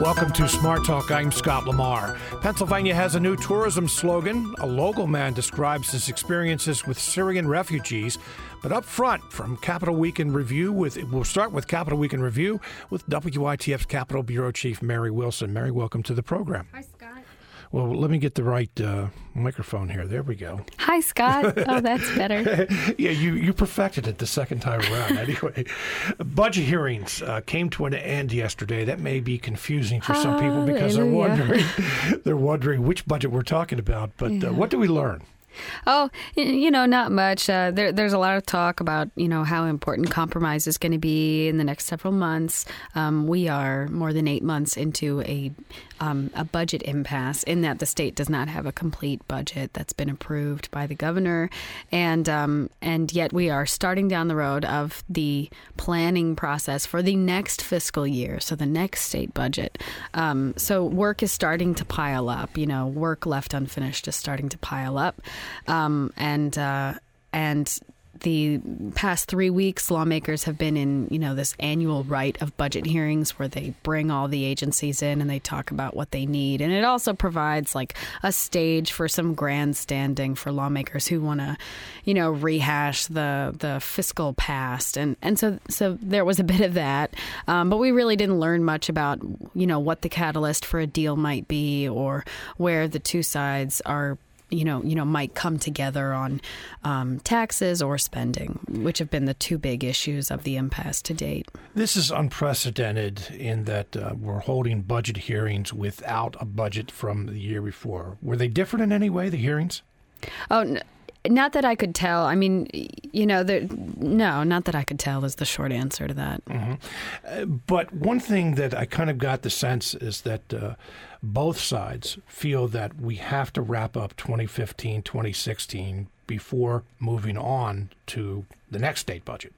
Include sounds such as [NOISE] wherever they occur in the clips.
Welcome to Smart Talk. I'm Scott Lamar. Pennsylvania has a new tourism slogan. A local man describes his experiences with Syrian refugees. But up front, from Capitol Week in Review, with we'll start with Capitol Week in Review with WITF's Capitol Bureau Chief Mary Wilson. Mary, welcome to the program. Hi, Scott. Well, let me get the right uh, microphone here. There we go. Hi, Scott. [LAUGHS] Oh, that's better. [LAUGHS] yeah, you, you perfected it the second time around. [LAUGHS] anyway, budget hearings uh, came to an end yesterday. That may be confusing for some people because they're wondering they're wondering which budget we're talking about. But Yeah. uh, what do we learn? Oh, you know, not much. Uh, there, there's a lot of talk about, you know, how important compromise is going to be in the next several months. Um, we are more than eight months into a um, a budget impasse in that the state does not have a complete budget that's been approved by the governor, and um, and yet we are starting down the road of the planning process for the next fiscal year, so the next state budget. Um, so work is starting to pile up. You know, work left unfinished is starting to pile up, um, and uh, and the past three weeks, lawmakers have been in, you know, this annual rite of budget hearings where they bring all the agencies in and they talk about what they need. And it also provides like a stage for some grandstanding for lawmakers who want to, you know, rehash the the fiscal past. And and so so there was a bit of that, um, but we really didn't learn much about, you know, what the catalyst for a deal might be or where the two sides are you know, you know, might come together on um, taxes or spending, which have been the two big issues of the impasse to date. This is unprecedented in that uh, we're holding budget hearings without a budget from the year before. Were they different in any way, the hearings? Oh, n- not that I could tell. I mean, you know, there, no, not that I could tell is the short answer to that. Uh, but one thing that I kind of got the sense is that uh, both sides feel that we have to wrap up 2015, 2016 before moving on to the next state budget.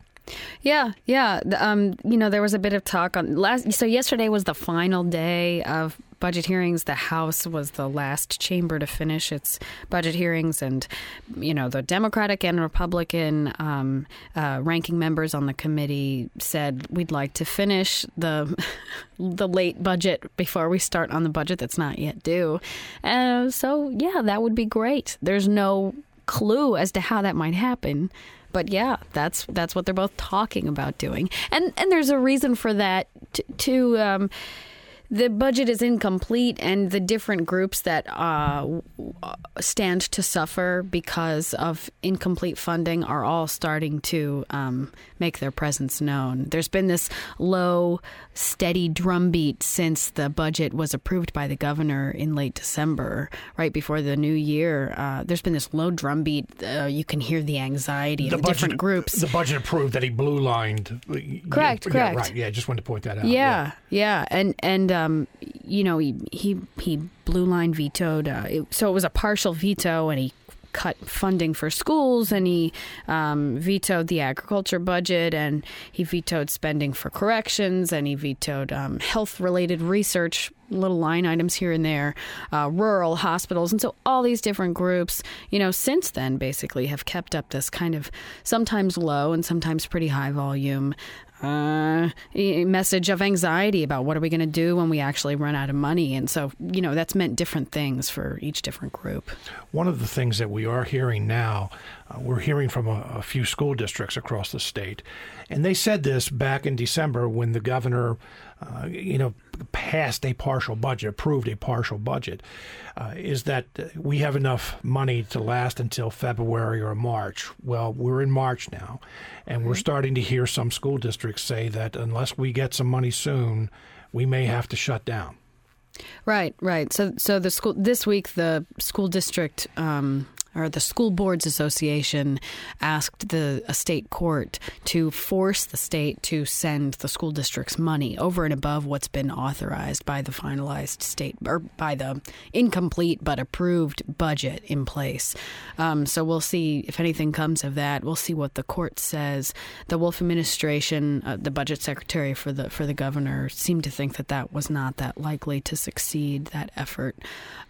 Yeah, yeah. Um, you know, there was a bit of talk on last. So yesterday was the final day of budget hearings. The House was the last chamber to finish its budget hearings, and you know, the Democratic and Republican um, uh, ranking members on the committee said we'd like to finish the [LAUGHS] the late budget before we start on the budget that's not yet due. Uh, so yeah, that would be great. There's no clue as to how that might happen. But yeah, that's that's what they're both talking about doing, and and there's a reason for that. To, to um, the budget is incomplete, and the different groups that uh, stand to suffer because of incomplete funding are all starting to um, make their presence known. There's been this low, steady drumbeat since the budget was approved by the governor in late December, right before the new year. Uh, there's been this low drumbeat. Uh, you can hear the anxiety of the, different groups. The budget approved that he blue lined. Correct, yeah, correct. right. Yeah, just wanted to point that out. Yeah, yeah, and and um, you know he he he blue line vetoed. Uh, it, so it was a partial veto, and he cut funding for schools, and he um, vetoed the agriculture budget, and he vetoed spending for corrections, and he vetoed um, health related research. Little line items here and there, uh, rural hospitals, and so all these different groups, you know, since then basically have kept up this kind of sometimes low and sometimes pretty high volume uh, message of anxiety about what are we going to do when we actually run out of money. And so, you know, that's meant different things for each different group. One of the things that we are hearing now, uh, we're hearing from a, a few school districts across the state, and they said this back in December when the governor, uh, you know, passed a partial budget, approved a partial budget, uh, is that we have enough money to last until February or March. Well, we're in March now, and we're starting to hear some school districts say that unless we get some money soon, we may have to shut down. Right, right. So, so the school this week, the school district um, or the School Boards Association asked the state court to force the state to send the school districts money over and above what's been authorized by the finalized state or by the incomplete but approved budget in place. Um, so we'll see if anything comes of that. We'll see what the court says. The Wolf administration, uh, the budget secretary for the for the governor, seemed to think that that was not that likely to succeed that effort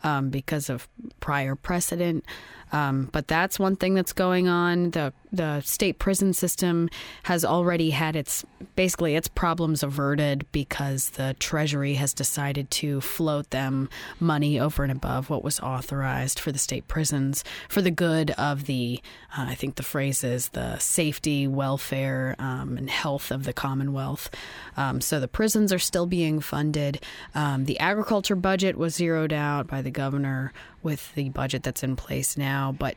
um, because of prior precedent. Um, but that's one thing that's going on. The the state prison system has already had its basically its problems averted because the Treasury has decided to float them money over and above what was authorized for the state prisons for the good of the uh, I think the phrase is the safety, welfare, um, and health of the Commonwealth. Um, so the prisons are still being funded. Um, the agriculture budget was zeroed out by the governor with the budget that's in place now, but.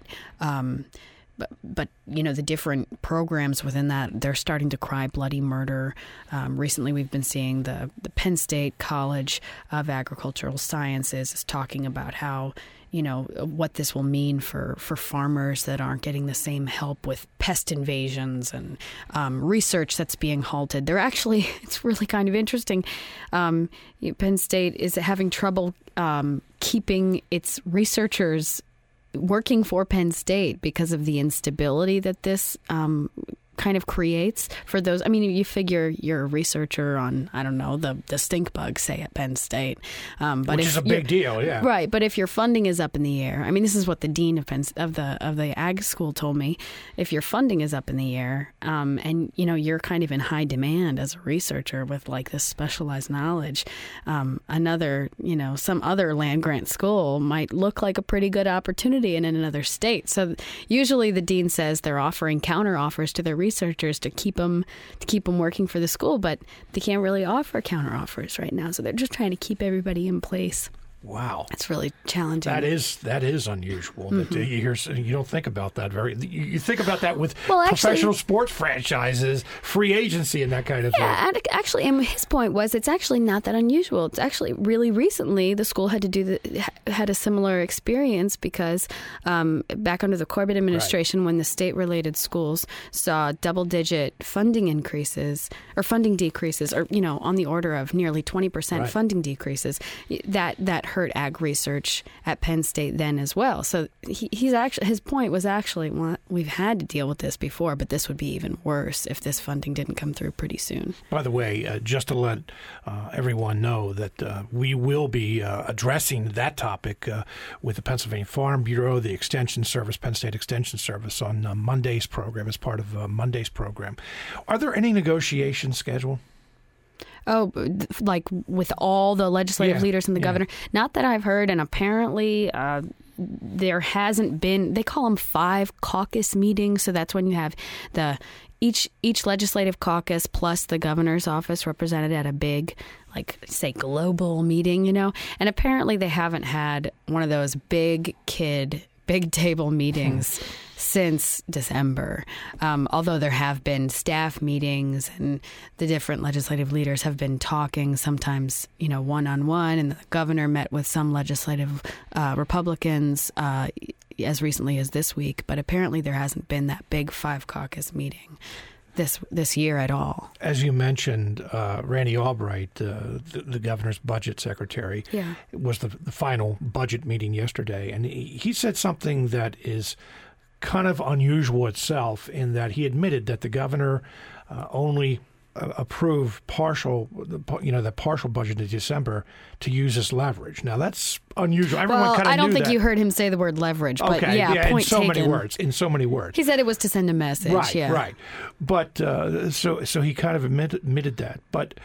But, but you know the different programs within that they're starting to cry bloody murder. Um, recently, we've been seeing the the Penn State College of Agricultural Sciences is talking about how you know what this will mean for for farmers that aren't getting the same help with pest invasions and um, research that's being halted. They're actually [LAUGHS] it's really kind of interesting. Um, Penn State is having trouble um, keeping its researchers working for Penn State because of the instability that this um, kind of creates for those. I mean, you figure you're a researcher on I don't know the the stink bug, say at Penn State, um, but which is a big deal, yeah. Right, but if your funding is up in the air, I mean, this is what the dean of Penn, of the of the ag school told me. If your funding is up in the air, um, and you know you're kind of in high demand as a researcher with like this specialized knowledge, um, another you know some other land grant school might look like a pretty good opportunity in another state. So usually the dean says they're offering counter offers to their researchers to keep them to keep them working for the school, but they can't really offer counter offers right now. So they're just trying to keep everybody in place. Wow, it's really challenging. That is that is unusual. Mm-hmm. That you hear you don't think about that very. You think about that with well, actually, professional sports franchises, free agency, and that kind of yeah, thing. Yeah, actually, and his point was it's actually not that unusual. It's actually really recently the school had to do the had a similar experience because um, back under the Corbett administration, right. when the state-related schools saw double-digit funding increases or funding decreases, or you know, on the order of nearly twenty percent right. funding decreases, that that hurt ag research at Penn State then as well. So he, he's actually his point was actually well, we've had to deal with this before, but this would be even worse if this funding didn't come through pretty soon. By the way, uh, just to let uh, everyone know that uh, we will be uh, addressing that topic uh, with the Pennsylvania Farm Bureau, the Extension Service, Penn State Extension Service on uh, Monday's program as part of Monday's program. Are there any negotiations scheduled? Oh, like with all the legislative yeah, leaders and the yeah. governor. Not that I've heard, and apparently. Uh, there hasn't been they call them five caucus meetings so that's when you have the each each legislative caucus plus the governor's office represented at a big like say global meeting you know and apparently they haven't had one of those big kid big table meetings [LAUGHS] since December. Um, although there have been staff meetings and the different legislative leaders have been talking, sometimes you know one on one, and the governor met with some legislative uh, Republicans. Uh, as recently as this week, but apparently there hasn't been that big five caucus meeting this this year at all. As you mentioned, uh, Randy Albright, uh, the, the, governor's budget secretary, yeah. was the, the final budget meeting yesterday, and he, he said something that is kind of unusual itself in that he admitted that the governor uh, only uh, approved partial, you know, the partial budget in December to use as leverage. Now that's unusual. Everyone well, kind of I don't think that. you heard him say the word leverage, but okay, yeah, yeah, in so taken. many words. In so many words. He said it was to send a message. Right, yeah. right. But uh, so so he kind of admitted, admitted that, but.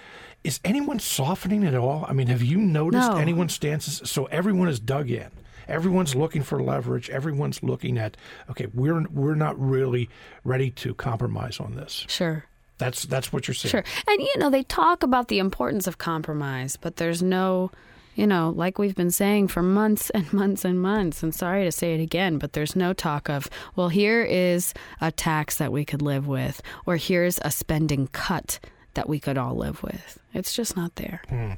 Is anyone softening at all? I mean, have you noticed no. anyone's stances? So everyone is dug in everyone's looking for leverage. Everyone's looking at okay, we're we're not really ready to compromise on this. Sure. That's that's what you're saying. Sure. And you know, they talk about the importance of compromise, but there's no you know, like we've been saying for months and [LAUGHS] months and months, and sorry to say it again, but there's no talk of, well, here is a tax that we could live with, or here's a spending cut that we could all live with. It's just not there. Hmm.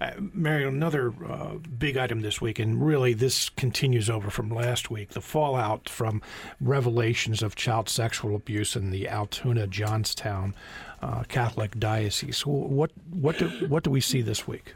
Uh, Mary, another uh, big item this week, and really this continues over from last week the fallout from revelations of child sexual abuse in the Altoona Johnstown uh, Catholic Diocese. What, what, do, what do we see this week?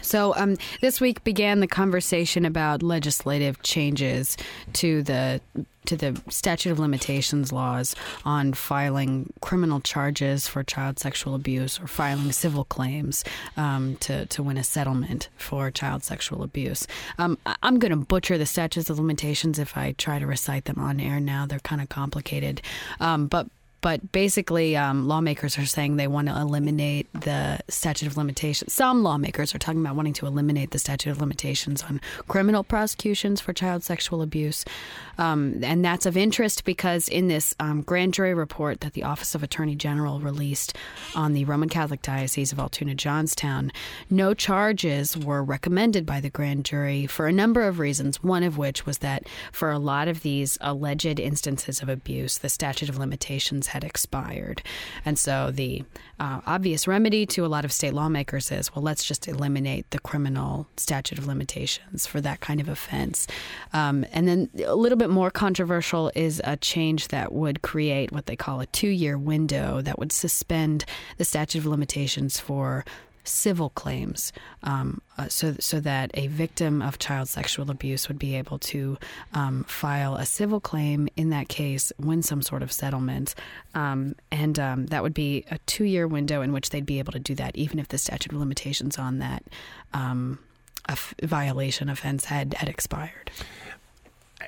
So um, this week began the conversation about legislative changes to the to the statute of limitations laws on filing criminal charges for child sexual abuse or filing civil claims um, to to win a settlement for child sexual abuse. Um, I'm going to butcher the statutes of limitations if I try to recite them on air now. They're kind of complicated, um, but but basically, um, lawmakers are saying they want to eliminate the statute of limitations. Some lawmakers are talking about wanting to eliminate the statute of limitations on criminal prosecutions for child sexual abuse. Um, and that's of interest because in this um, grand jury report that the Office of Attorney General released on the Roman Catholic Diocese of Altoona Johnstown, no charges were recommended by the grand jury for a number of reasons. One of which was that for a lot of these alleged instances of abuse, the statute of limitations had expired. And so the uh, obvious remedy to a lot of state lawmakers is well, let's just eliminate the criminal statute of limitations for that kind of offense. Um, and then a little bit more controversial is a change that would create what they call a two year window that would suspend the statute of limitations for civil claims, um, uh, so so that a victim of child sexual abuse would be able to um, file a civil claim in that case, win some sort of settlement, um, and um, that would be a two year window in which they'd be able to do that, even if the statute of limitations on that um, violation offense had had expired.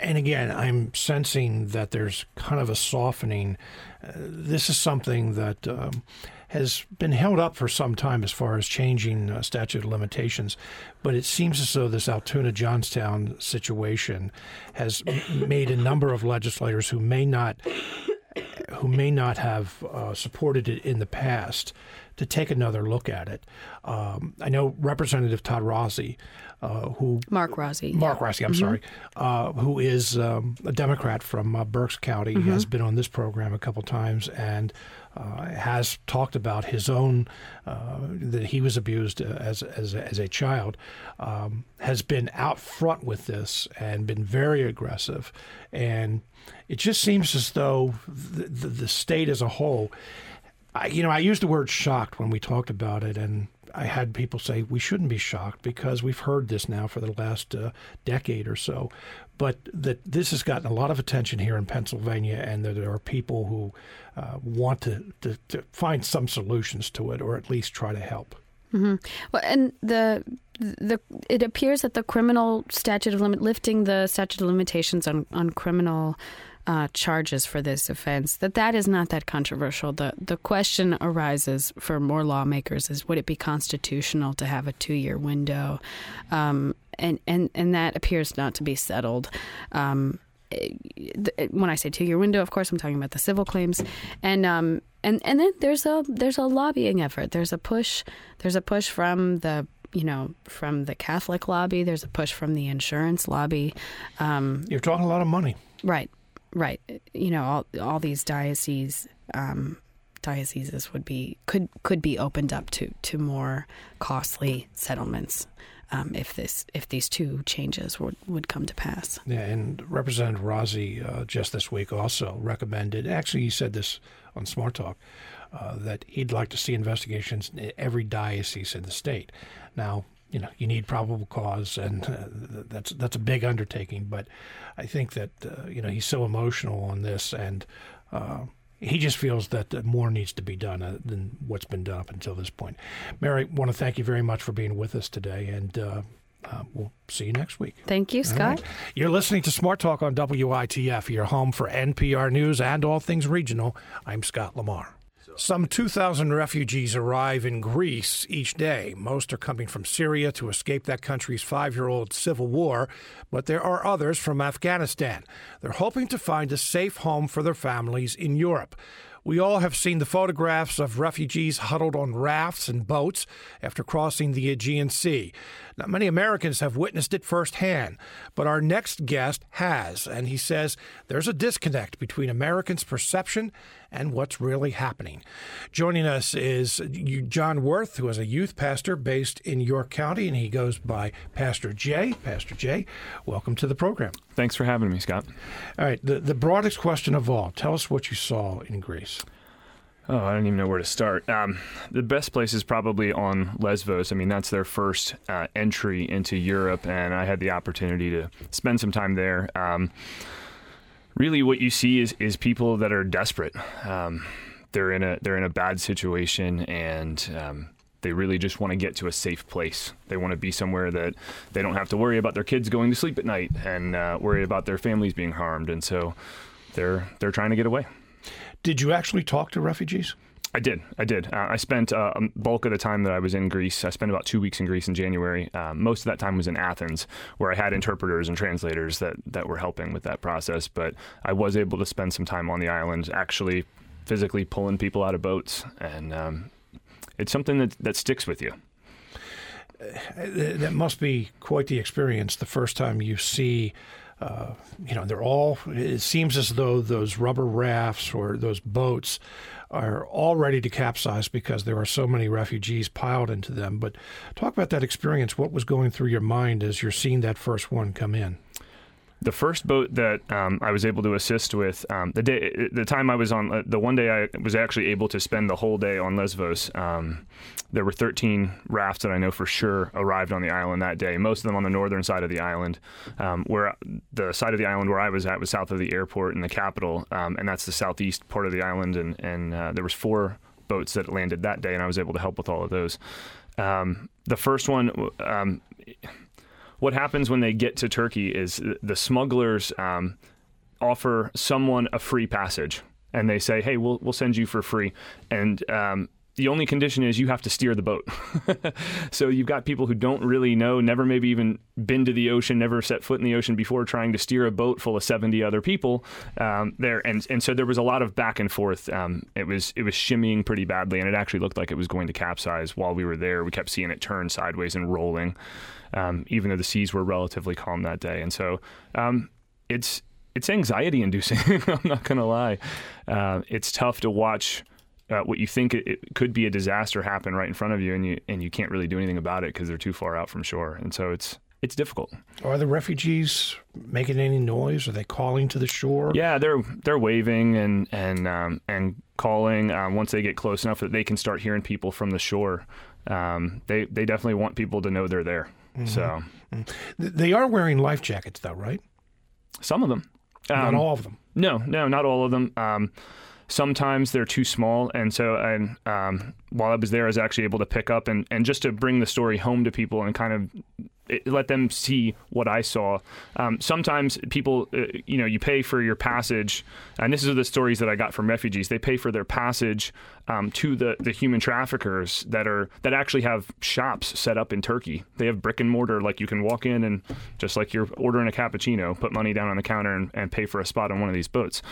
And again, I'm sensing that there's kind of a softening. Uh, this is something that um, has been held up for some time as far as changing uh, statute of limitations, but it seems as though this Altoona Johnstown situation has made a number of legislators who may not who may not have uh, supported it in the past to take another look at it. Um, I know Representative Todd Rozzi, uh, who Mark Rozzi, Mark yeah. Rozzi, I'm mm-hmm. sorry, uh, who is um, a Democrat from uh, Berks County, mm-hmm. has been on this program a couple times and uh, has talked about his own uh, that he was abused as as, as a child, um, has been out front with this and been very aggressive, and it just seems as though the, the, the state as a whole. I, you know, I used the word shocked when we talked about it, and I had people say we shouldn't be shocked because we've heard this now for the last uh, decade or so. But that this has gotten a lot of attention here in Pennsylvania, and that there are people who uh, want to, to, to, find some solutions to it, or at least try to help. Mm-hmm. Well, and the the it appears that the criminal statute of limit lifting the statute of limitations on on criminal uh, charges for this offense, that that is not that controversial. The the question arises for more lawmakers is would it be constitutional to have a two year window, um, and and and that appears not to be settled. Um, when I say two year window, of course, I'm talking about the civil claims, and um, and and then there's a there's a lobbying effort. There's a push. There's a push from the you know from the Catholic lobby. There's a push from the insurance lobby. Um, You're talking a lot of money, right? Right. You know, all all these dioceses um, dioceses would be could could be opened up to to more costly settlements. Um, if this if these two changes would, would come to pass. Yeah, and Representative Rozzi uh, just this week also recommended. Actually, he said this on Smart Talk uh, that he'd like to see investigations in every diocese in the state. Now, you know you need probable cause, and uh, that's that's a big undertaking. But I think that uh, you know he's so emotional on this, and uh, he just feels that more needs to be done uh, than what's been done up until this point. Mary, want to thank you very much for being with us today, and. Uh, uh, we'll see you next week. Thank you, Scott. Right. You're listening to Smart Talk on WITF, your home for NPR News and all things regional. I'm Scott Lamar. Some 2,000 refugees arrive in Greece each day. Most are coming from Syria to escape that country's five year old civil war, but there are others from Afghanistan. They're hoping to find a safe home for their families in Europe. We all have seen the photographs of refugees huddled on rafts and boats after crossing the Aegean Sea. Not many Americans have witnessed it firsthand, but our next guest has, and he says there's a disconnect between Americans' perception and what's really happening. Joining us is John Worth, who is a youth pastor based in York County, and he goes by Pastor Jay. Pastor Jay, welcome to the program. Thanks for having me, Scott. All right, the, the broadest question of all tell us what you saw in Greece. Oh, I don't even know where to start. Um, the best place is probably on Lesvos. I mean, that's their first uh, entry into Europe, and I had the opportunity to spend some time there. Um, really, what you see is is people that are desperate. Um, they're in a they're in a bad situation, and um, they really just want to get to a safe place. They want to be somewhere that they don't have to worry about their kids going to sleep at night and uh, worry about their families being harmed, and so they're they're trying to get away. Did you actually talk to refugees? I did. I did. Uh, I spent uh, a bulk of the time that I was in Greece. I spent about two weeks in Greece in January. Uh, most of that time was in Athens, where I had interpreters and translators that, that were helping with that process. But I was able to spend some time on the island, actually physically pulling people out of boats, and um, it's something that that sticks with you. That must be quite the experience the first time you see uh, you know, they're all, it seems as though those rubber rafts or those boats are all ready to capsize because there are so many refugees piled into them. But talk about that experience. What was going through your mind as you're seeing that first one come in? The first boat that um, I was able to assist with, um, the day, the time I was on, uh, the one day I was actually able to spend the whole day on Lesvos. Um, there were 13 rafts that I know for sure arrived on the island that day. Most of them on the northern side of the island, um, where the side of the island where I was at was south of the airport and the capital, um, and that's the southeast part of the island. And, and uh, there was four boats that landed that day, and I was able to help with all of those. Um, the first one what happens when they get to Turkey is the smugglers um, offer someone a free passage, and they say, "Hey, we'll we'll send you for free," and um, the only condition is you have to steer the boat. [LAUGHS] so you've got people who don't really know, never maybe even been to the ocean, never set foot in the ocean before, trying to steer a boat full of seventy other people um, there, and and so there was a lot of back and forth. Um, it was it was shimmying pretty badly, and it actually looked like it was going to capsize while we were there. We kept seeing it turn sideways and rolling um, even though the seas were relatively calm that day. And so um, it's it's anxiety inducing. [LAUGHS] I'm not going to lie. Uh, it's tough to watch. Uh, what you think it, it, could be a disaster happen right in front of you, and you and you can't really do anything about it because they're too far out from shore, and so it's it's difficult. Are the refugees making any noise? Are they calling to the shore? Yeah, they're they're waving and and um, and calling um, once they get close enough that they can start hearing people from the shore. Um, they they definitely want people to know they're there. Mm-hmm. So they are wearing life jackets, though, right? Some of them. Um, not all of them. No, no, not all of them. Um, sometimes they're too small, and so and um, while I was there, I was actually able to pick up and and just to bring the story home to people and kind of let them see what I saw. Um, sometimes people, uh, you know, you pay for your passage, and this is the stories that I got from refugees. They pay for their passage um, to the, the human traffickers that are that actually have shops set up in Turkey. They have brick and mortar, like you can walk in and just like you're ordering a cappuccino, put money down on the counter and, and pay for a spot on one of these boats.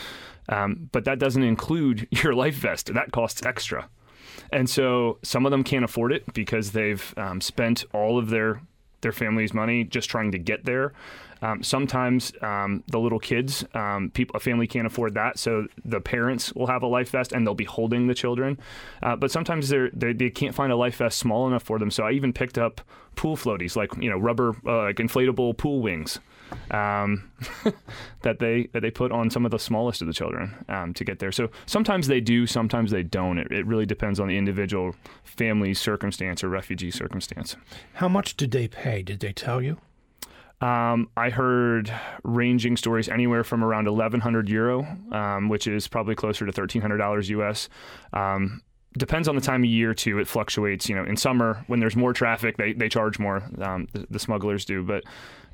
Um, but that doesn't include [LAUGHS] your life vest. That costs extra. And so some of them can't afford it because they've um, spent all of their their family's money just trying to get there. Um, sometimes um, the little kids, um, people, a family can't afford that, so the parents will have a life vest and they'll be holding the children. Uh, but sometimes they they can't find a life vest small enough for them. So I even picked up pool floaties, like you know rubber, uh, like inflatable pool wings, um, [LAUGHS] that they that they put on some of the smallest of the children um, to get there. So sometimes they do, sometimes they don't. It, it really depends on the individual family circumstance or refugee circumstance. How much did they pay? Did they tell you? Um, I heard ranging stories anywhere from around 1,100 euro, um, which is probably closer to $1,300 US. Um, depends on the time of year too. It fluctuates. You know, in summer when there's more traffic, they, they charge more. Um, the, the, smugglers do, but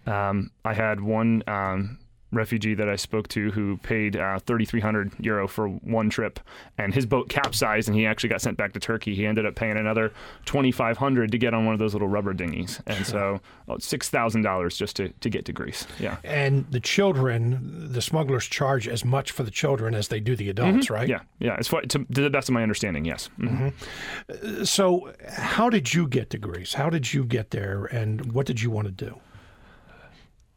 um, I had one um, refugee that I spoke to who paid uh, 3,300 euro for one trip, and his boat capsized, and he actually got sent back to Turkey. He ended up paying another 2,500 to get on one of those little rubber dinghies, and so well, six thousand dollars just to, to get to Greece. Yeah, and the children, the smugglers charge as much for the children as they do the adults, mm-hmm. right? Yeah, yeah. As far to, to the best of my understanding, yes. Mm-hmm. Mm-hmm. So, how did you get to Greece? How did you get there, and what did you want to do?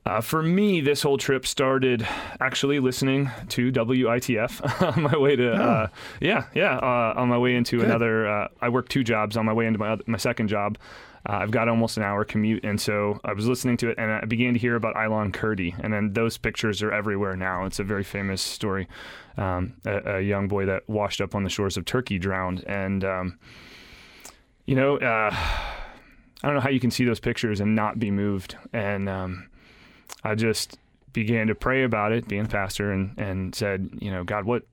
Uh, for me, this whole trip started actually listening to WITF [LAUGHS] on my way to, Oh. uh, yeah, yeah, uh, on my way into Good. another. Uh, I work two jobs on my way into my oth- my second job. Uh, I've got almost an hour commute, and so I was listening to it, and I began to hear about Aylan Kurdi, and then those pictures are everywhere now. It's a very famous story. Um, a, a young boy that washed up on the shores of Turkey drowned, and um, you know, uh, [SIGHS] I don't know how you can see those pictures and not be moved, and um, I just began to pray about it, being a pastor, and and said, you know, God, what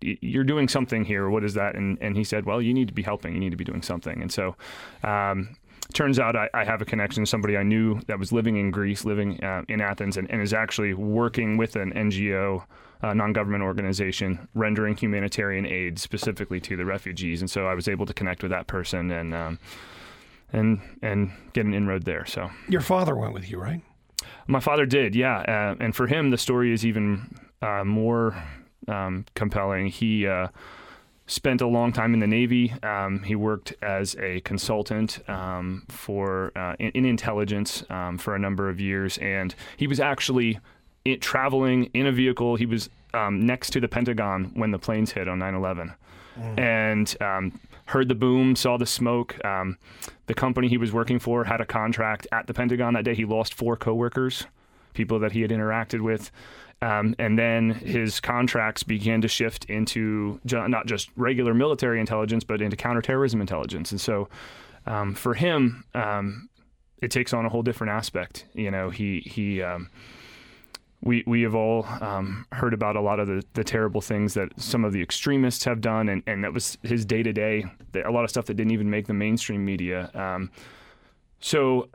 you're doing something here. What is that? And and he said, well, you need to be helping. You need to be doing something. And so, um, turns out I, I have a connection to somebody I knew that was living in Greece, living uh, in Athens, and, and is actually working with an NGO. Uh, non-government organization rendering humanitarian aid specifically to the refugees, and so I was able to connect with that person and um, and and get an inroad there. So Your father went with you, right? My father did, yeah. Uh, and for him, the story is even uh, more um, compelling. He uh, spent a long time in the Navy. Um, he worked as a consultant um, for uh, in, in intelligence um, for a number of years, and he was actually it, traveling in a vehicle. He was um, next to the Pentagon when the planes hit on 9/11 and um, heard the boom, saw the smoke. Um, the company he was working for had a contract at the Pentagon that day. He lost four coworkers, people that he had interacted with. Um, and then his contracts began to shift into ju- not just regular military intelligence, but into counterterrorism intelligence. And so um, for him, um, it takes on a whole different aspect. You know, he, he, um, we we have all um, heard about a lot of the, the terrible things that some of the extremists have done, and, and that was his day to day. A lot of stuff that didn't even make the mainstream media. Um, so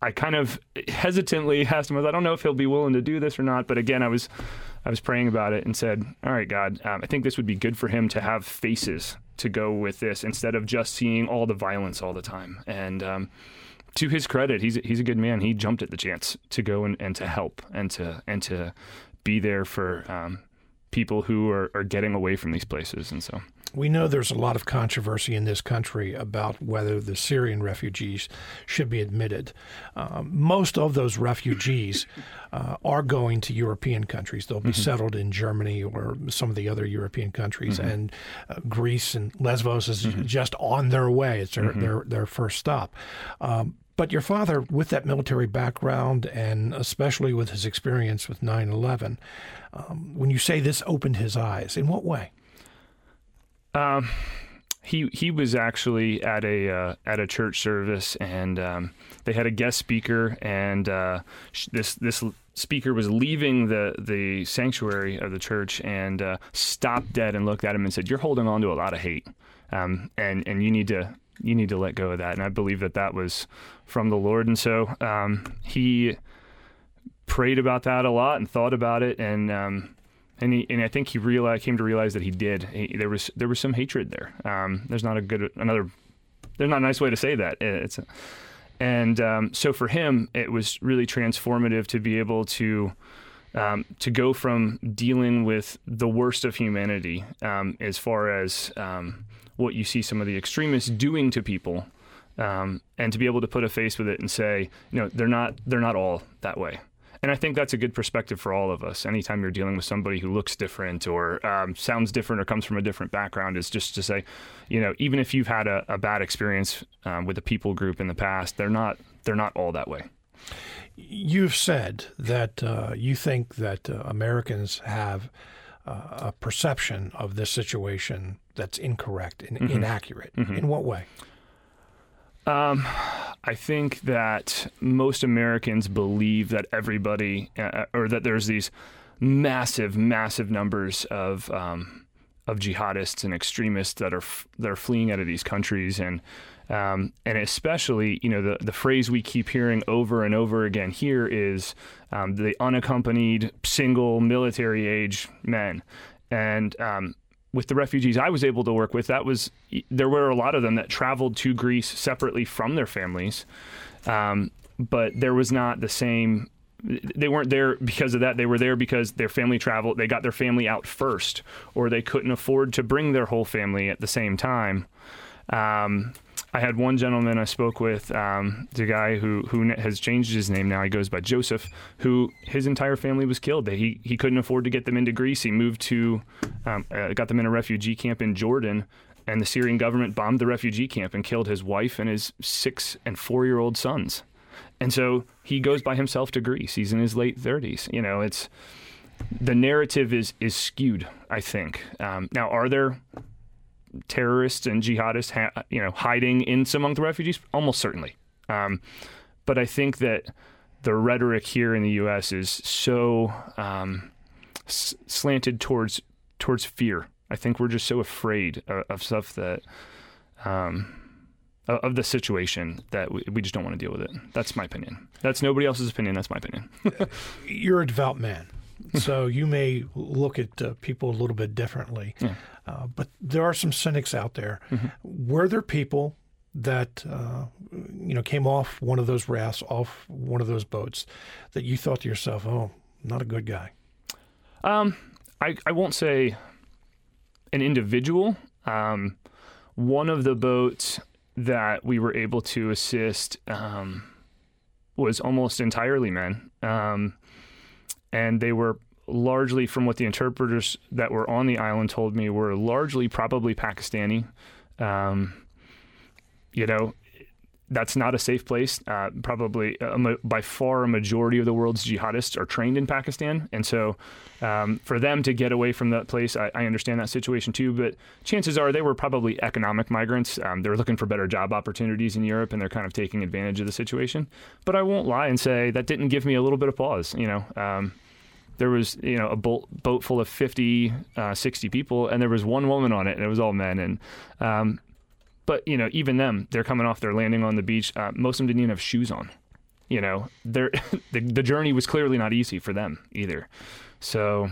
I kind of hesitantly [LAUGHS] asked him, I don't know if he'll be willing to do this or not. But again, I was I was praying about it and said, All right, God, um, I think this would be good for him to have faces to go with this instead of just seeing all the violence all the time. And um, to his credit, he's he's a good man. He jumped at the chance to go and, and to help and to and to be there for um, people who are, are getting away from these places. And so, We know there's a lot of controversy in this country about whether the Syrian refugees should be admitted. Um, most of those refugees uh, are going to European countries. They'll be settled in Germany or some of the other European countries, and uh, Greece and Lesbos is just on their way. It's their their, their first stop. Um, but your father, with that military background and especially with his experience with 9 11, um, when you say this opened his eyes, in what way? um, he he was actually at a uh, at a church service, and um, they had a guest speaker, and uh, sh- this this speaker was leaving the the sanctuary of the church and uh, stopped dead and looked at him and said, "You're holding on to a lot of hate, um, and and you need to." You need to let go of that, and I believe that that was from the Lord. And so um, he prayed about that a lot and thought about it, and um, and he and I think he realized came to realize that he did. He, there was there was some hatred there. Um, there's not a good another. There's not a nice way to say that. It's a, and um, so for him, it was really transformative to be able to. Um, to go from dealing with the worst of humanity, um, as far as um, what you see some of the extremists doing to people, um, and to be able to put a face with it and say, you know, they're not they're not all that way. And I think that's a good perspective for all of us. Anytime you're dealing with somebody who looks different or um, sounds different or comes from a different background, is just to say, you know, even if you've had a, a bad experience um, with a people group in the past, they're not they're not all that way. You've said that uh, you think that uh, Americans have uh, a perception of this situation that's incorrect and inaccurate. In what way? Um, I think that most Americans believe that everybody, uh, or that there's these massive, massive numbers of um, of jihadists and extremists that are f- that are fleeing out of these countries, and um, and especially, you know, the the phrase we keep hearing over and over again here is um, the unaccompanied single military age men, and um, with the refugees I was able to work with, that was there were a lot of them that traveled to Greece separately from their families, um, but there was not the same. They weren't there because of that. They were there because their family traveled. They got their family out first, or they couldn't afford to bring their whole family at the same time. Um, I had one gentleman I spoke with, um, the guy who who has changed his name now. He goes by Joseph, who his entire family was killed. That He he couldn't afford to get them into Greece. He moved to, um, uh, got them in a refugee camp in Jordan, and the Syrian government bombed the refugee camp and killed his wife and his six and four year old sons. And so he goes by himself to Greece. He's in his late thirties. You know, it's the narrative is is skewed. I think. Um, now, are there terrorists and jihadists, ha- you know, hiding in among the refugees? Almost certainly. Um, but I think that the rhetoric here in the U.S. is so um, s- slanted towards towards fear. I think we're just so afraid of, of stuff that. Um, of the situation that we, we just don't want to deal with it. That's my opinion. That's nobody else's opinion. That's my opinion. [LAUGHS] You're a devout man. [LAUGHS] so you may look at uh, people a little bit differently. Yeah. Uh, but there are some cynics out there. Mm-hmm. Were there people that uh, you know came off one of those rafts, off one of those boats, that you thought to yourself, "Oh, not a good guy"? Um, I I won't say an individual. Um, one of the boats that we were able to assist um, was almost entirely men. Um, and they were largely, from what the interpreters that were on the island told me, were largely probably Pakistani. Um, you know, that's not a safe place. Uh, probably by far a majority of the world's jihadists are trained in Pakistan, and so um, for them to get away from that place, I, I, understand that situation too. But chances are they were probably economic migrants. Um, they're looking for better job opportunities in Europe, and they're kind of taking advantage of the situation. But I won't lie and say that didn't give me a little bit of pause. You know. Um, there was you know a boat, boat full of 50 uh, 60 people and there was one woman on it and it was all men and um, but you know even them they're coming off they're landing on the beach uh, most of them didn't even have shoes on you know [LAUGHS] the, the journey was clearly not easy for them either so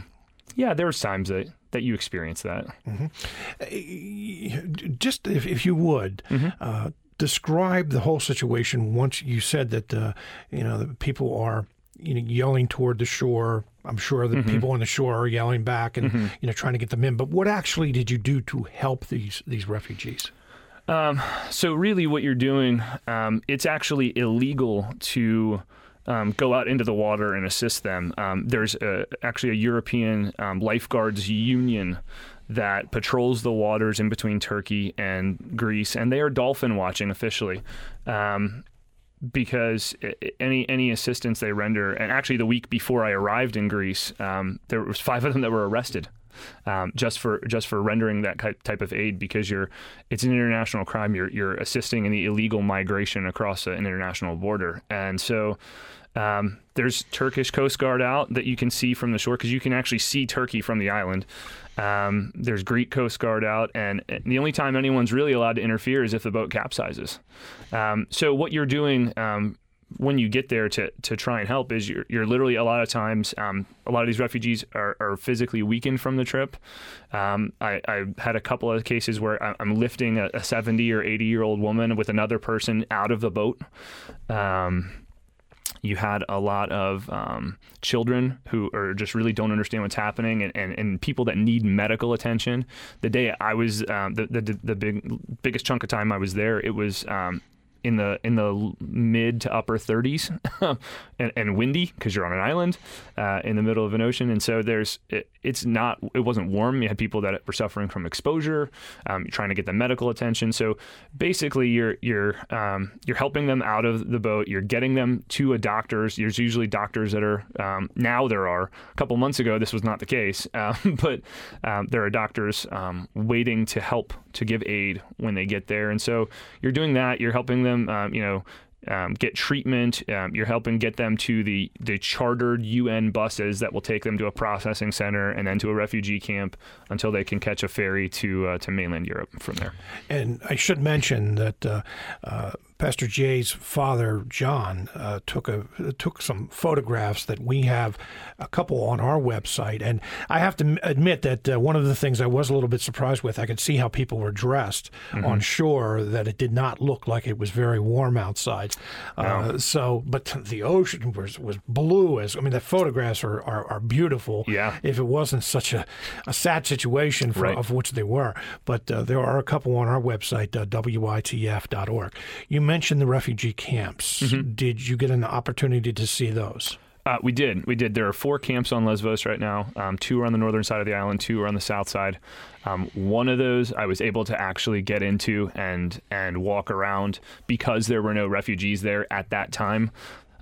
yeah there was times that that you experienced that mm-hmm. just if, if you would mm-hmm. uh, describe the whole situation once you said that uh, you know the people are you know, yelling toward the shore. I'm sure the mm-hmm. people on the shore are yelling back and mm-hmm. you know trying to get them in. But what actually did you do to help these these refugees? Um, so really, what you're doing, um, it's actually illegal to. Um, go out into the water and assist them. Um, there's a, actually a European um, lifeguards union that patrols the waters in between Turkey and Greece, and they are dolphin watching officially. Um, because any any assistance they render, and actually the week before I arrived in Greece, um, there was five of them that were arrested. Um, just for just for rendering that type of aid because you're it's an international crime you're you're assisting in the illegal migration across an international border and so um, there's Turkish Coast Guard out that you can see from the shore because you can actually see Turkey from the island. Um, there's Greek Coast Guard out, and the only time anyone's really allowed to interfere is if the boat capsizes. Um, so what you're doing um, when you get there to, to try and help is you're, you're literally a lot of times um, a lot of these refugees are, are physically weakened from the trip um, I, I, had a couple of cases where i'm lifting a, a 70 or 80 year old woman with another person out of the boat um, you had a lot of um, children who are just really don't understand what's happening and, and, and people that need medical attention. The day I was, um, the, the, the big, biggest chunk of time I was there, it was um, in the in the mid to upper 30s [LAUGHS] and, and, windy because you're on an island uh, in the middle of an ocean. And so there's it, it's not it wasn't warm. You had people that were suffering from exposure um, trying to get them medical attention. So basically you're you're um, you're helping them out of the boat. You're getting them to a doctor's. There's usually doctors that are um, now there are. A couple months ago this was not the case uh, [LAUGHS] but um, there are doctors um, waiting to help to give aid when they get there. And so you're doing that. You're helping them them, um, you know, um, get treatment. Um, you're helping get them to the the chartered UN buses that will take them to a processing center and then to a refugee camp until they can catch a ferry to uh, to mainland Europe from there. And I should mention that uh, uh, Pastor Jay's father, John, uh, took a took some photographs that we have a couple on our website, and I have to admit that uh, one of the things I was a little bit surprised with, I could see how people were dressed mm-hmm. on shore, that it did not look like it was very warm outside. Uh, no. So, but the ocean was was blue as I mean, the photographs are are, are beautiful. Yeah. If it wasn't such a, a sad situation for, right. of which they were, but uh, there are a couple on our website, uh, witf.org. You mentioned the refugee camps. Mm-hmm. Did you get an opportunity to see those? Uh, we did. We did. There are four camps on Lesbos right now. Um, two are on the northern side of the island. Two are on the south side. Um, one of those I was able to actually get into and and walk around because there were no refugees there at that time.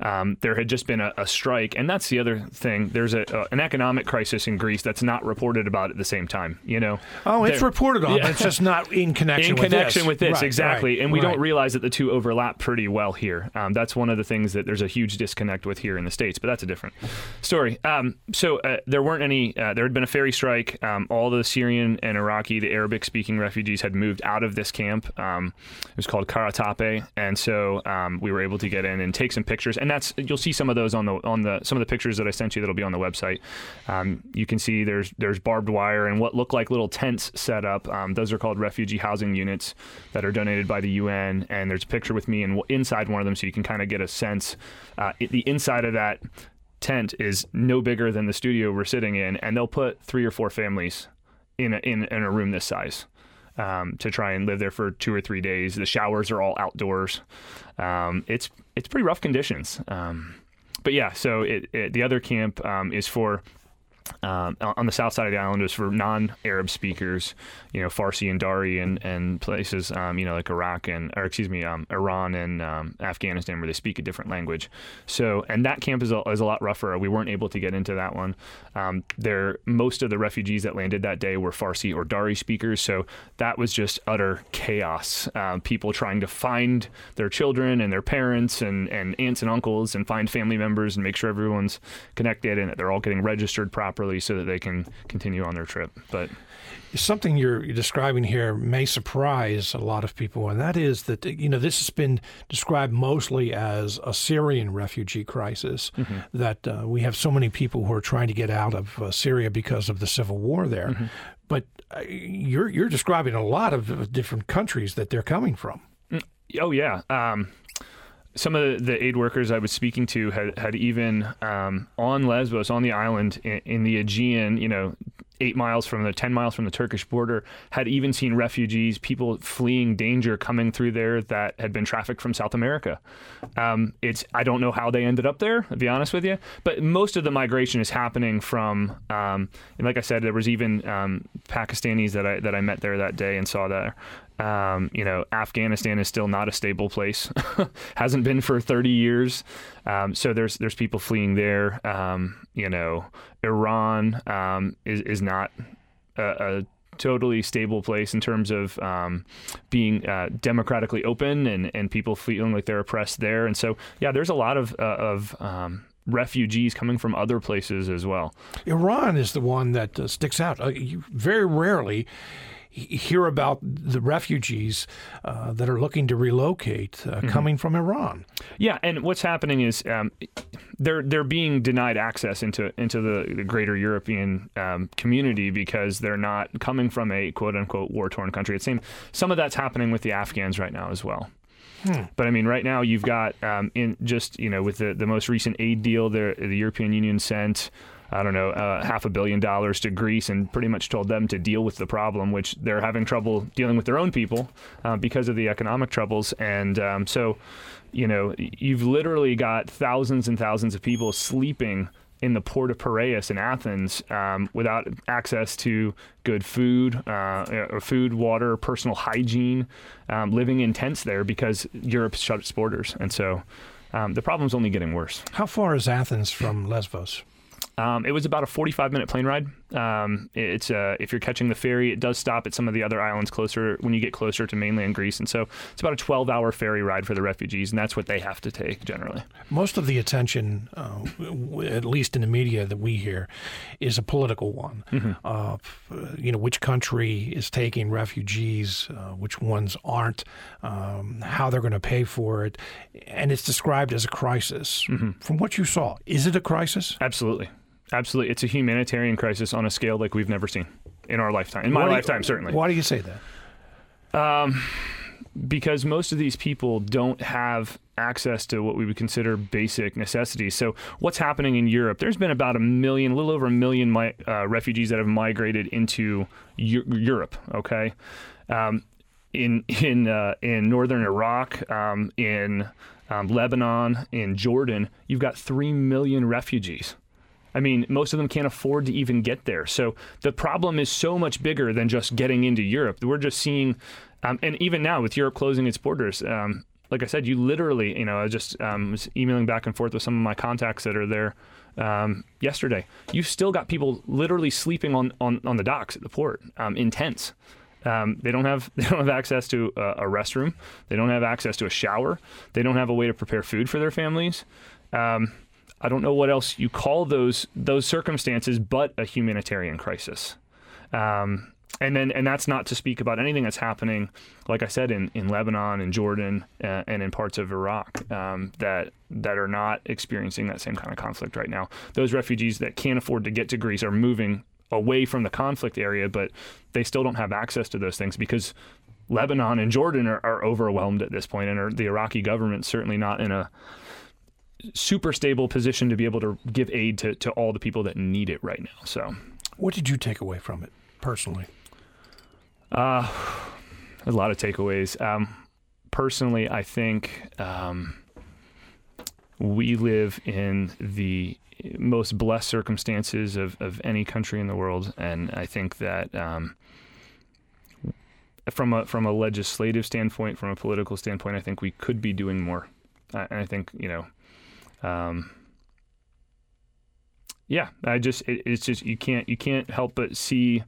Um, there had just been a, a, strike, and that's the other thing. There's a, a, an economic crisis in Greece that's not reported about at the same time. You know, oh, it's reported on, yeah. it's just not in [LAUGHS] connection. In with connection this. with this, right, exactly. Right, and we right. don't realize that the two overlap pretty well here. Um, that's one of the things that there's a huge disconnect with here in the states, but that's a different story. Um, so uh, there weren't any. Uh, there had been a ferry strike. Um, all the Syrian and Iraqi, the Arabic-speaking refugees, had moved out of this camp. Um, it was called Kara Tepe, and so um, we were able to get in and take some pictures. And that's you'll see some of those on the on the some of the pictures that I sent you that'll be on the website. Um, you can see there's there's barbed wire and what look like little tents set up. Um, those are called refugee housing units that are donated by the UN. And there's a picture with me in, inside one of them, so you can kind of get a sense. Uh, it, the inside of that tent is no bigger than the studio we're sitting in, and they'll put three or four families in a, in, in a room this size. Um, to try and live there for two or three days. The showers are all outdoors. Um, it's it's pretty rough conditions. Um, but yeah, so it, it, the other camp um, is for um, on the south side of the island was for non-Arab speakers, you know, Farsi and Dari and, and places, um, you know, like Iraq and, or excuse me, um, Iran and um, Afghanistan where they speak a different language. So, and that camp is a, is a lot rougher. We weren't able to get into that one. Um, there, most of the refugees that landed that day were Farsi or Dari speakers. So that was just utter chaos. Um, people trying to find their children and their parents and, and aunts and uncles and find family members and make sure everyone's connected and that they're all getting registered properly properly so that they can continue on their trip. But something you're describing here may surprise a lot of people, and that is that you know this has been described mostly as a Syrian refugee crisis. Mm-hmm. That uh, we have so many people who are trying to get out of uh, Syria because of the civil war there. Mm-hmm. But uh, you're you're describing a lot of different countries that they're coming from. Mm, oh yeah. Um, some of the, aid workers I was speaking to had, had even um, on Lesbos, on the island in, in, the Aegean, you know, eight miles from the 10 miles from the Turkish border, had even seen refugees, people fleeing danger coming through there that had been trafficked from South America. Um, it's I don't know how they ended up there, to be honest with you, but most of the migration is happening from, um, and like I said, there was even um, Pakistanis that I that I met there that day and saw there. Um, you know, Afghanistan is still not a stable place. [LAUGHS] Hasn't been for 30 years. Um, so there's there's people fleeing there. Um, you know, Iran um, is is not a, a, totally stable place in terms of um, being uh, democratically open and and people feeling like they're oppressed there. And so yeah, there's a lot of uh, of um, refugees coming from other places as well. Iran is the one that uh, sticks out. Uh, very rarely hear about the refugees uh, that are looking to relocate uh, mm-hmm. coming from Iran. Yeah, and what's happening is um, they're they're being denied access into into the, the greater European um, community because they're not coming from a quote unquote war torn country. It seems some of that's happening with the Afghans right now as well. Hmm. But I mean, right now you've got um, in just you know with the, the most recent aid deal, the the European Union sent I don't know, uh, half a billion dollars to Greece and pretty much told them to deal with the problem, which they're having trouble dealing with their own people uh, because of the economic troubles. And um, so, you know, you've literally got thousands and thousands of people sleeping in the port of Piraeus in Athens um, without access to good food, uh, food, water, personal hygiene, um, living in tents there because Europe shut its borders. And so um, the problem's only getting worse. How far is Athens from Lesbos? Um, it was about a 45 minute plane ride. Um, it's uh, if you're catching the ferry, it does stop at some of the other islands closer when you get closer to mainland Greece, and so it's about a 12-hour ferry ride for the refugees, and that's what they have to take generally. Most of the attention, uh, at least in the media that we hear, is a political one. Mm-hmm. Uh, you know, which country is taking refugees, uh, which ones aren't, um, how they're going to pay for it, and it's described as a crisis. Mm-hmm. From what you saw, is it a crisis? Absolutely. Absolutely. It's a humanitarian crisis on a scale like we've never seen in our lifetime. In my lifetime, you, certainly. Why do you say that? Um, because most of these people don't have access to what we would consider basic necessities. So, what's happening in Europe? There's been about a million, a little over a million mi- uh, refugees that have migrated into U- Europe. Okay, um, in in uh, in northern Iraq, um, in um, Lebanon, in Jordan, you've got three million refugees. I mean, most of them can't afford to even get there. So the problem is so much bigger than just getting into Europe. We're just seeing, um, and even now with Europe closing its borders, um, like I said, you literally, you know, I just um, was emailing back and forth with some of my contacts that are there um, yesterday. You've still got people literally sleeping on, on, on the docks at the port um, in tents. Um, they don't have [LAUGHS] they don't have access to a, a, restroom. They don't have access to a shower. They don't have a way to prepare food for their families. Um, I don't know what else you call those those circumstances, but a humanitarian crisis. Um, and then, and that's not to speak about anything that's happening, like I said, in, in Lebanon and Jordan uh, and in parts of Iraq um, that that are not experiencing that same kind of conflict right now. Those refugees that can't afford to get to Greece are moving away from the conflict area, but they still don't have access to those things because Lebanon and Jordan are, are overwhelmed at this point, and are, the Iraqi government certainly not in a super stable position to be able to give aid to, to all the people that need it right now. So, what did you take away from it personally? Uh, a lot of takeaways. Um, personally, I think um, we live in the most blessed circumstances of, of any country in the world, and I think that um, from a from a legislative standpoint, from a political standpoint, I think we could be doing more. Uh, and I think you know um, yeah, I just it, it's just you can't you can't help but see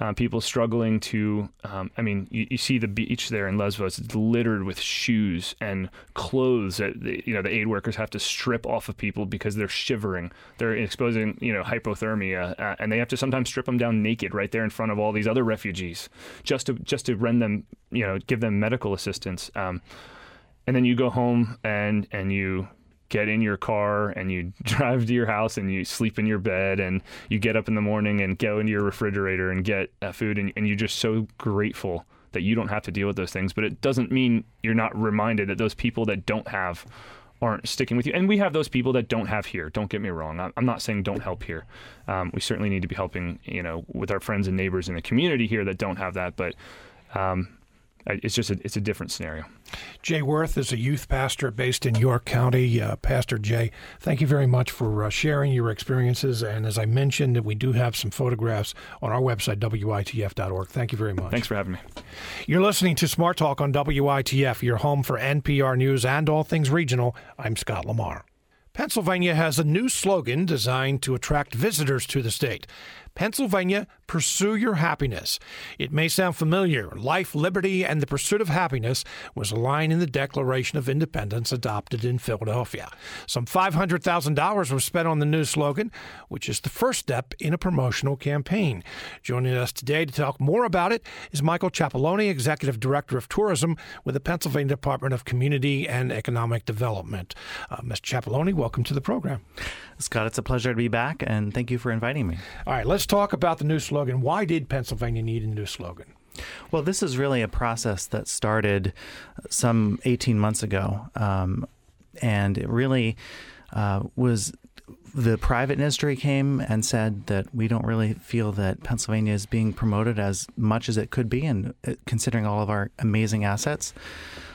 uh, people struggling to. Um, I mean, you, you, see the beach there in Lesbos; it's littered with shoes and clothes that the, you know the aid workers have to strip off of people because they're shivering. They're exposing you know hypothermia, uh, and they have to sometimes strip them down naked right there in front of all these other refugees just to just to rend them you know give them medical assistance. Um, and then you go home and and you get in your car and you [LAUGHS] drive to your house and you sleep in your bed and you get up in the morning and go into your refrigerator and get food and, and you're just so grateful that you don't have to deal with those things. But it doesn't mean you're not reminded that those people that don't have aren't sticking with you. And we have those people that don't have here. Don't get me wrong. I'm not saying don't help here. Um, we certainly need to be helping, you know, with our friends and neighbors in the community here that don't have that. But um, it's just a, it's a different scenario. Jay Worth is a youth pastor based in York County. Uh, pastor Jay, thank you very much for uh, sharing your experiences. And as I mentioned, we do have some photographs on our website, WITF.org. Thank you very much. Thanks for having me. You're listening to Smart Talk on WITF, your home for NPR News and all things regional. I'm Scott Lamar. Pennsylvania has a new slogan designed to attract visitors to the state. Pennsylvania, pursue your happiness. It may sound familiar. Life, liberty, and the pursuit of happiness was a line in the Declaration of Independence adopted in Philadelphia. Some $500,000 was spent on the new slogan, which is the first step in a promotional campaign. Joining us today to talk more about it is Michael Chapaloney, Executive Director of Tourism with the Pennsylvania Department of Community and Economic Development. Uh, Ms. Chapaloney, welcome to the program. Scott, it's a pleasure to be back, and thank you for inviting me. All right, let's talk about the new slogan. Why did Pennsylvania need a new slogan? Well, this is really a process that started some 18 months ago, um, and it really uh, was the private industry came and said that we don't really feel that Pennsylvania is being promoted as much as it could be, and uh, considering all of our amazing assets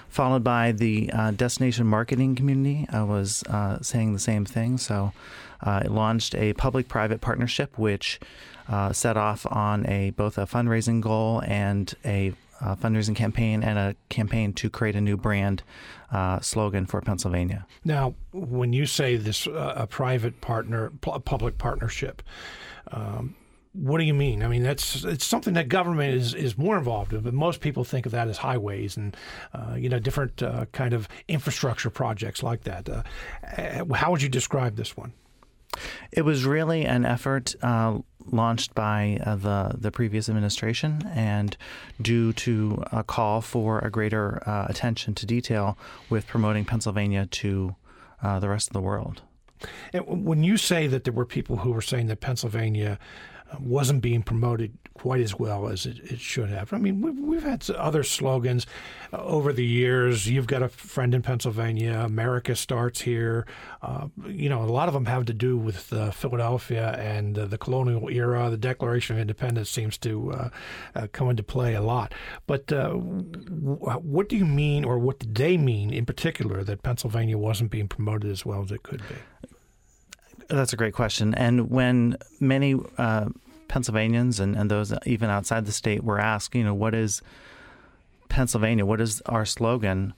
followed by the uh, destination marketing community. I was uh, saying the same thing. So uh, it launched a public-private partnership, which uh, set off on a both a fundraising goal and a uh, fundraising campaign and a campaign to create a new brand uh, slogan for Pennsylvania. Now, when you say this a private partner, public partnership. Um, what do you mean? I mean, that's it's something that government is, is more involved in, but most people think of that as highways and uh, you know different uh, kind of infrastructure projects like that. Uh, how would you describe this one? It was really an effort uh, launched by uh, the the previous administration, and due to a call for a greater uh, attention to detail with promoting Pennsylvania to the rest of the world. And when you say that there were people who were saying that Pennsylvania wasn't being promoted quite as well as it, it should have. I mean, we've, we've, had other slogans uh, over the years. You've got a friend in Pennsylvania. America starts here. Uh, you know, a lot of them have to do with uh, Philadelphia and uh, the colonial era. The Declaration of Independence seems to uh, come into play a lot. But what do you mean, or what did they mean in particular, that Pennsylvania wasn't being promoted as well as it could be? That's a great question. And when many uh, Pennsylvanians and, and those even outside the state were asked, you know, what is Pennsylvania? What is our slogan?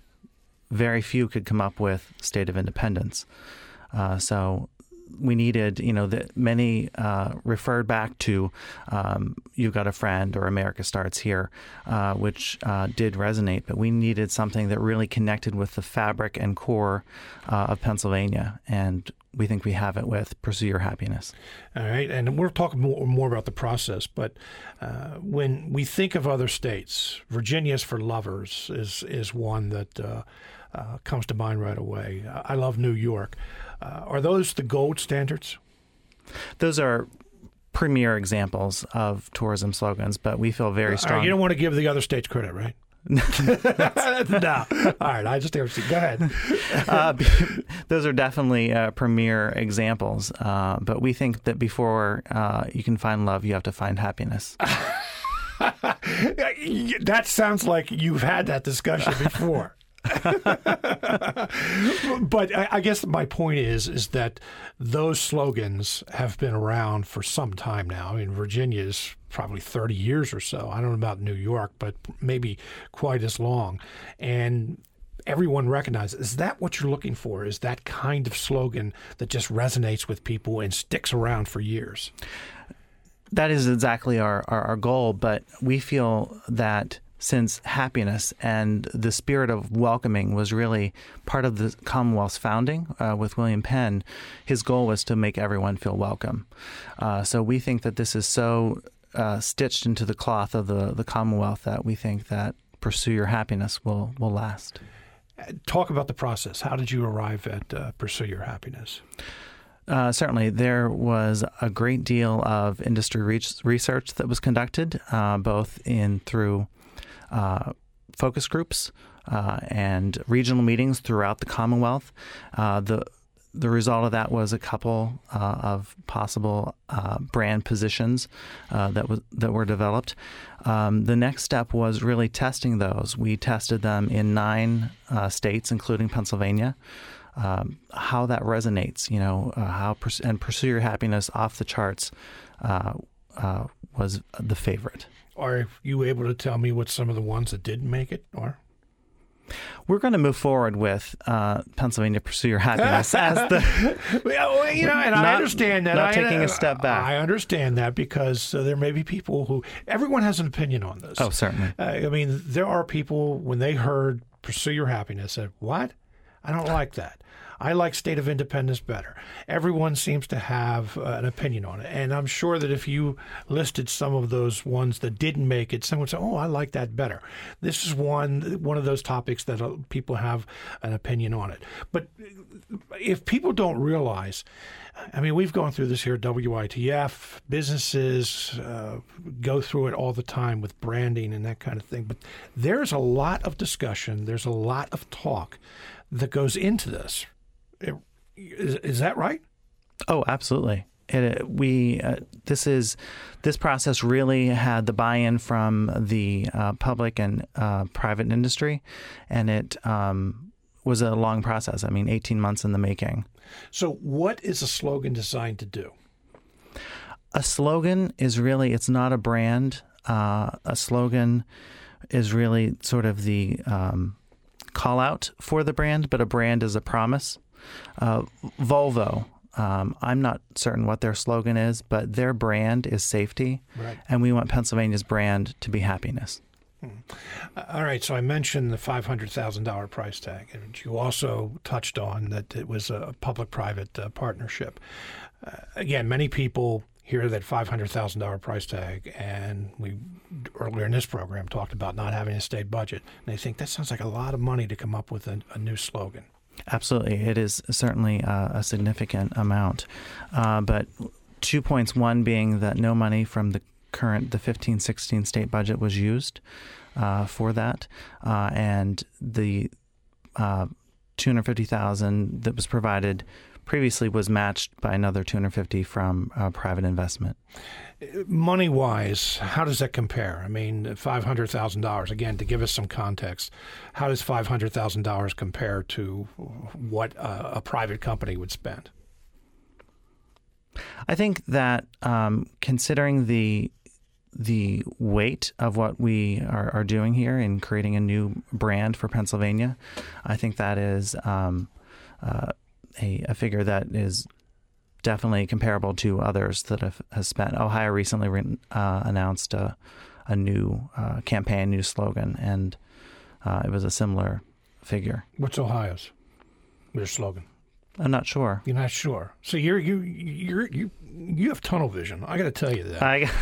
Very few could come up with state of independence. Uh, so we needed, you know, that many uh, referred back to um, "You Got a Friend" or "America Starts Here," uh, which uh, did resonate. But we needed something that really connected with the fabric and core uh, of Pennsylvania, and we think we have it with "Pursue Your Happiness." All right, and we'll talk more, more about the process. But uh, when we think of other states, Virginia's for Lovers is is one that uh, comes to mind right away. I love New York. Uh, are those the gold standards? Those are premier examples of tourism slogans, but we feel very strong. Right, you don't want to give the other states credit, right? [LAUGHS] [LAUGHS] no. All right. I just go ahead. [LAUGHS] uh, those are definitely uh, premier examples, uh, but we think that before uh, you can find love, you have to find happiness. that sounds like you've had that discussion before. [LAUGHS] but I, I, guess my point is is that those slogans have been around for some time now. I mean, Virginia is probably 30 years or so. I don't know about New York, but maybe quite as long. And everyone recognizes is that what you're looking for? Is that kind of slogan that just resonates with people and sticks around for years? That is exactly our, our, our goal, but we feel that since happiness and the spirit of welcoming was really part of the Commonwealth's founding uh, with William Penn. His goal was to make everyone feel welcome. Uh, so we think that this is so uh, stitched into the cloth of the, the Commonwealth that we think that pursue your happiness will, will last. Talk about the process. How did you arrive at uh, pursue your happiness? Uh, certainly, there was a great deal of industry research that was conducted, uh, both in through uh, focus groups uh, and regional meetings throughout the Commonwealth. Uh, the the result of that was a couple uh, of possible uh, brand positions uh, that was that were developed. Um, the next step was really testing those. We tested them in nine states, including Pennsylvania. Um, how that resonates, you know, how pers- and pursue your happiness off the charts was the favorite. Are you able to tell me what some of the ones that didn't make it are? We're going to move forward with uh, Pennsylvania Pursue Your Happiness [LAUGHS] as the. well, you know, and not, I understand that. Not I, taking a step back. I understand that because uh, there may be people who. Everyone has an opinion on this. Oh, certainly. Uh, I mean, there are people, when they heard Pursue Your Happiness, said, What? I don't like that. I like State of Independence better. Everyone seems to have uh, an opinion on it. And I'm sure that if you listed some of those ones that didn't make it, someone would say, oh, I like that better. This is one, one of those topics that uh, people have an opinion on it. But if people don't realize, I mean, we've gone through this here at WITF. Businesses uh, go through it all the time with branding and that kind of thing. But there's a lot of discussion, there's a lot of talk that goes into this. Is, is that right? Oh, absolutely. It, we uh, this is this process really had the buy-in from the uh, public and uh, private industry, and it um, was a long process. I mean, eighteen months in the making. So, what is a slogan designed to do? A slogan is really it's not a brand. Uh, a slogan is really sort of the um, call out for the brand, but a brand is a promise. Uh, Volvo Um, I'm not certain what their slogan is, but their brand is safety, Right. and we want Pennsylvania's brand to be happiness. Uh, All right, so I mentioned the five hundred thousand dollar price tag, and you also touched on that it was a public-private uh, partnership. Uh, again, many people hear that five hundred thousand dollar price tag, and we earlier in this program talked about not having a state budget, and they think that sounds like a lot of money to come up with a, a new slogan. Absolutely, it is certainly uh, a significant amount, uh, but two points. One being that no money from the current the 15-16 state budget was used uh, for that, uh, and the uh, 250,000 that was provided previously was matched by another 250 from uh, private investment. Money wise, how does that compare? I mean, five hundred thousand dollars. Again, to give us some context, how does five hundred thousand dollars compare to what a, a private company would spend? I think that um, considering the the weight of what we are, are, doing here in creating a new brand for Pennsylvania, I think that is um, uh, a, a, figure that is definitely comparable to others that have, have spent. Ohio recently re- uh, announced a, a new uh, campaign, new slogan, and uh, it was a similar figure. What's Ohio's? Their slogan? I'm not sure. You're not sure. So you're you you're you you have tunnel vision. I got to tell you that. I, [LAUGHS]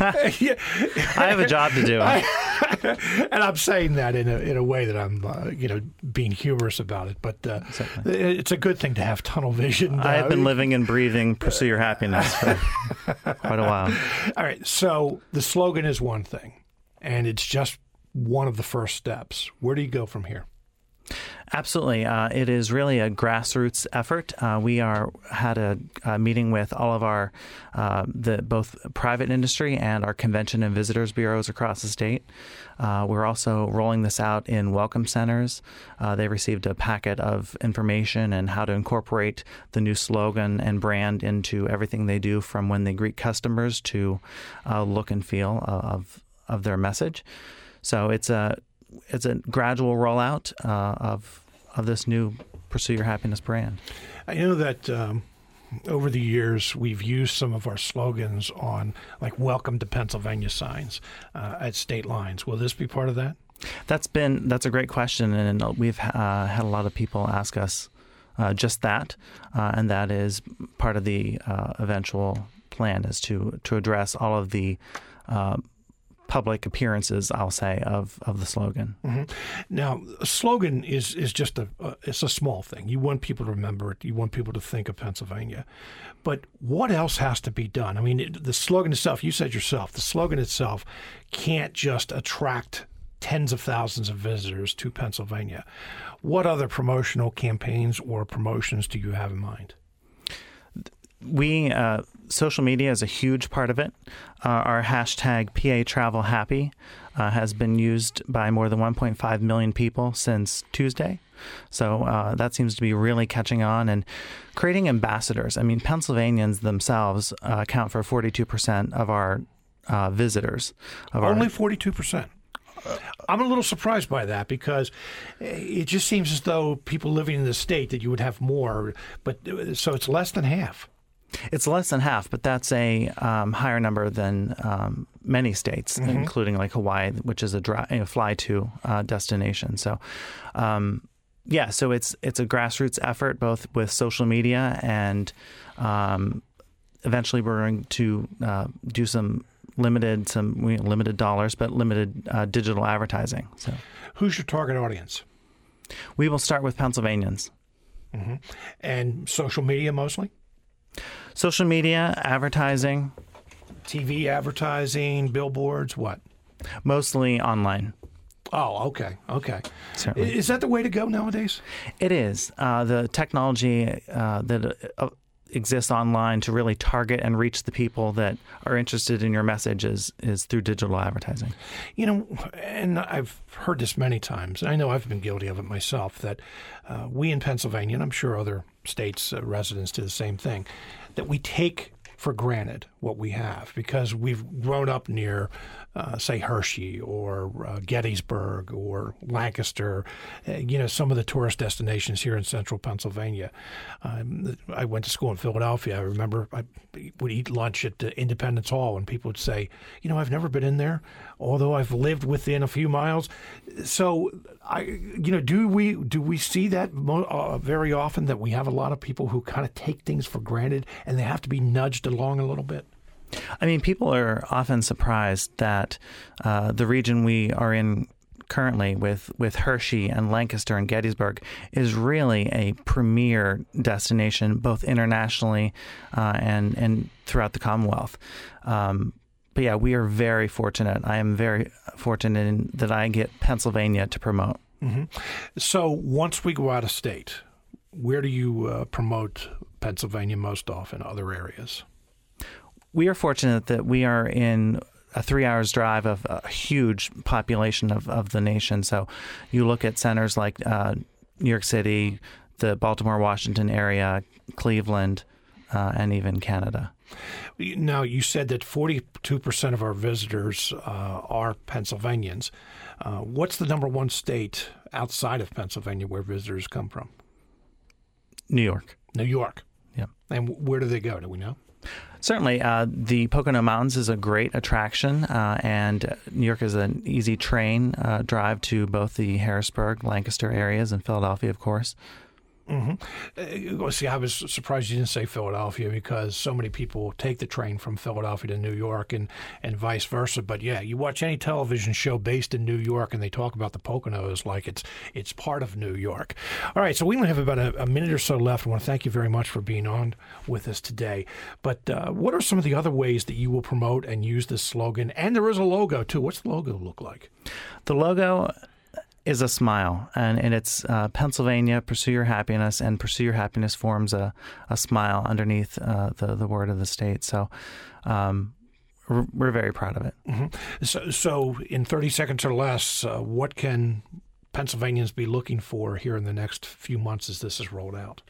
I have a job to do. [LAUGHS] and I'm saying that in a in a way that I'm uh, you know being humorous about it, but uh, it's a good thing to have tunnel vision. I have been living and breathing "Pursue Your Happiness" for quite a while. [LAUGHS] All right. So the slogan is one thing, and it's just one of the first steps. Where do you go from here? Absolutely, uh, it is really a grassroots effort. Uh, we are had a, a, meeting with all of our uh, the both private industry and our convention and visitors bureaus across the state. Uh, we're also rolling this out in welcome centers. Uh, they received a packet of information and how to incorporate the new slogan and brand into everything they do, from when they greet customers to uh, look and feel of of their message. So it's a it's a gradual rollout uh, of of this new Pursue Your Happiness brand. I know that um, over the years we've used some of our slogans on like "Welcome to Pennsylvania" signs uh, at state lines. Will this be part of that? That's been that's a great question, and we've uh, had a lot of people ask us uh, just that, uh, and that is part of the uh, eventual plan is to to address all of the public appearances, I'll say, of, of the slogan. Mm-hmm. Now, a slogan is is just a uh, it's a small thing. You want people to remember it. You want people to think of Pennsylvania. But what else has to be done? I mean, it, the slogan itself. You said yourself, the slogan itself can't just attract tens of thousands of visitors to Pennsylvania. What other promotional campaigns or promotions do you have in mind? We uh, social media is a huge part of it. Uh, our hashtag PA Travel Happy uh, has been used by more than 1.5 million people since Tuesday. So uh, that seems to be really catching on and creating ambassadors. I mean, Pennsylvanians themselves uh, account for 42% of our uh, visitors. Of Only our, 42%. I'm a little surprised by that because it just seems as though people living in the state that you would have more, but so it's less than half. It's less than half, but that's a um, higher number than um, many states, mm-hmm. including like Hawaii, which is a, dry, a fly to uh, destination. So, um, yeah, so it's it's a grassroots effort, both with social media and um, eventually we're going to uh, do some limited some limited dollars, but limited uh, digital advertising. So, who's your target audience? We will start with Pennsylvanians. Mm-hmm. And social media mostly? Social media, advertising, TV advertising, billboards, what? Mostly online. Oh, okay, okay. Certainly. Is that the way to go nowadays? It is. Uh, the technology uh, that uh, exists online to really target and reach the people that are interested in your message is, is through digital advertising. You know, and I've heard this many times. and I know I've been guilty of it myself. That uh, we in Pennsylvania, and I'm sure other states' uh, residents do the same thing, that we take for granted what we have because we've grown up near, uh, say, Hershey or uh, Gettysburg or Lancaster, uh, you know, some of the tourist destinations here in central Pennsylvania. Um, I went to school in Philadelphia. I remember I would eat lunch at Independence Hall, and people would say, you know, I've never been in there, although I've lived within a few miles. So, I, you know, do we do we see that mo- uh, very often that we have a lot of people who kind of take things for granted and they have to be nudged along a little bit? I mean, people are often surprised that uh, the region we are in currently with, with Hershey and Lancaster and Gettysburg is really a premier destination, both internationally uh, and, and throughout the Commonwealth. Um, but yeah, we are very fortunate. I am very fortunate in that I get Pennsylvania to promote. Mm-hmm. So once we go out of state, where do you uh, promote Pennsylvania most often? Other areas? We are fortunate that we are in a three hours drive of a huge population of, of the nation. So you look at centers like uh, New York City, the Baltimore, Washington area, Cleveland, uh, and even Canada. Now, you said that 42% of our visitors uh, are Pennsylvanians. Uh, what's the number one state outside of Pennsylvania where visitors come from? New York. New York. Yeah. And where do they go? Do we know? Certainly, uh, the Pocono Mountains is a great attraction, uh, and New York is an easy train uh, drive to both the Harrisburg, Lancaster areas, and Philadelphia, of course. Mm-hmm. Uh, see, I was surprised you didn't say Philadelphia because so many people take the train from Philadelphia to New York and, and vice versa. But yeah, you watch any television show based in New York and they talk about the Poconos like it's it's part of New York. All right, so we only have about a, a minute or so left. I want to thank you very much for being on with us today. But uh, what are some of the other ways that you will promote and use this slogan? And there is a logo too. What's the logo look like? The logo is a smile, and, and it's uh, Pennsylvania, pursue your happiness, and pursue your happiness forms a, a smile underneath uh, the, the word of the state. So um, we're, we're, very proud of it. Mm-hmm. So, so, in 30 seconds or less, uh, what can Pennsylvanians be looking for here in the next few months as this is rolled out?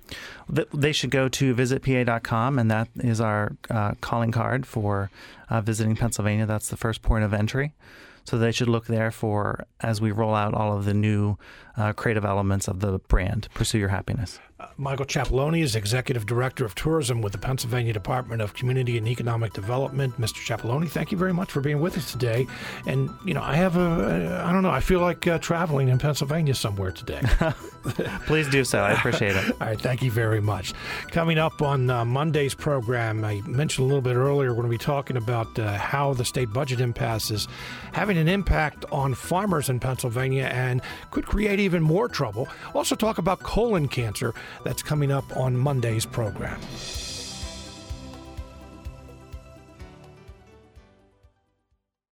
They should go to visitpa.com, and that is our uh, calling card for uh, visiting Pennsylvania. That's the first point of entry. So they should look there for as we roll out all of the new uh, creative elements of the brand. Pursue your happiness. Uh, Michael Chapaloney is Executive Director of Tourism with the Pennsylvania Department of Community and Economic Development. Mr. Chapaloney, thank you very much for being with us today. And, you know, I have a, I don't know, I feel like uh, traveling in Pennsylvania somewhere today. [LAUGHS] Please do so. I appreciate it. [LAUGHS] All right. Thank you very much. Coming up on uh, Monday's program, I mentioned a little bit earlier, we're going to be talking about uh, how the state budget impasse is having an impact on farmers in Pennsylvania and could create even more trouble. Also, talk about colon cancer that's coming up on Monday's program.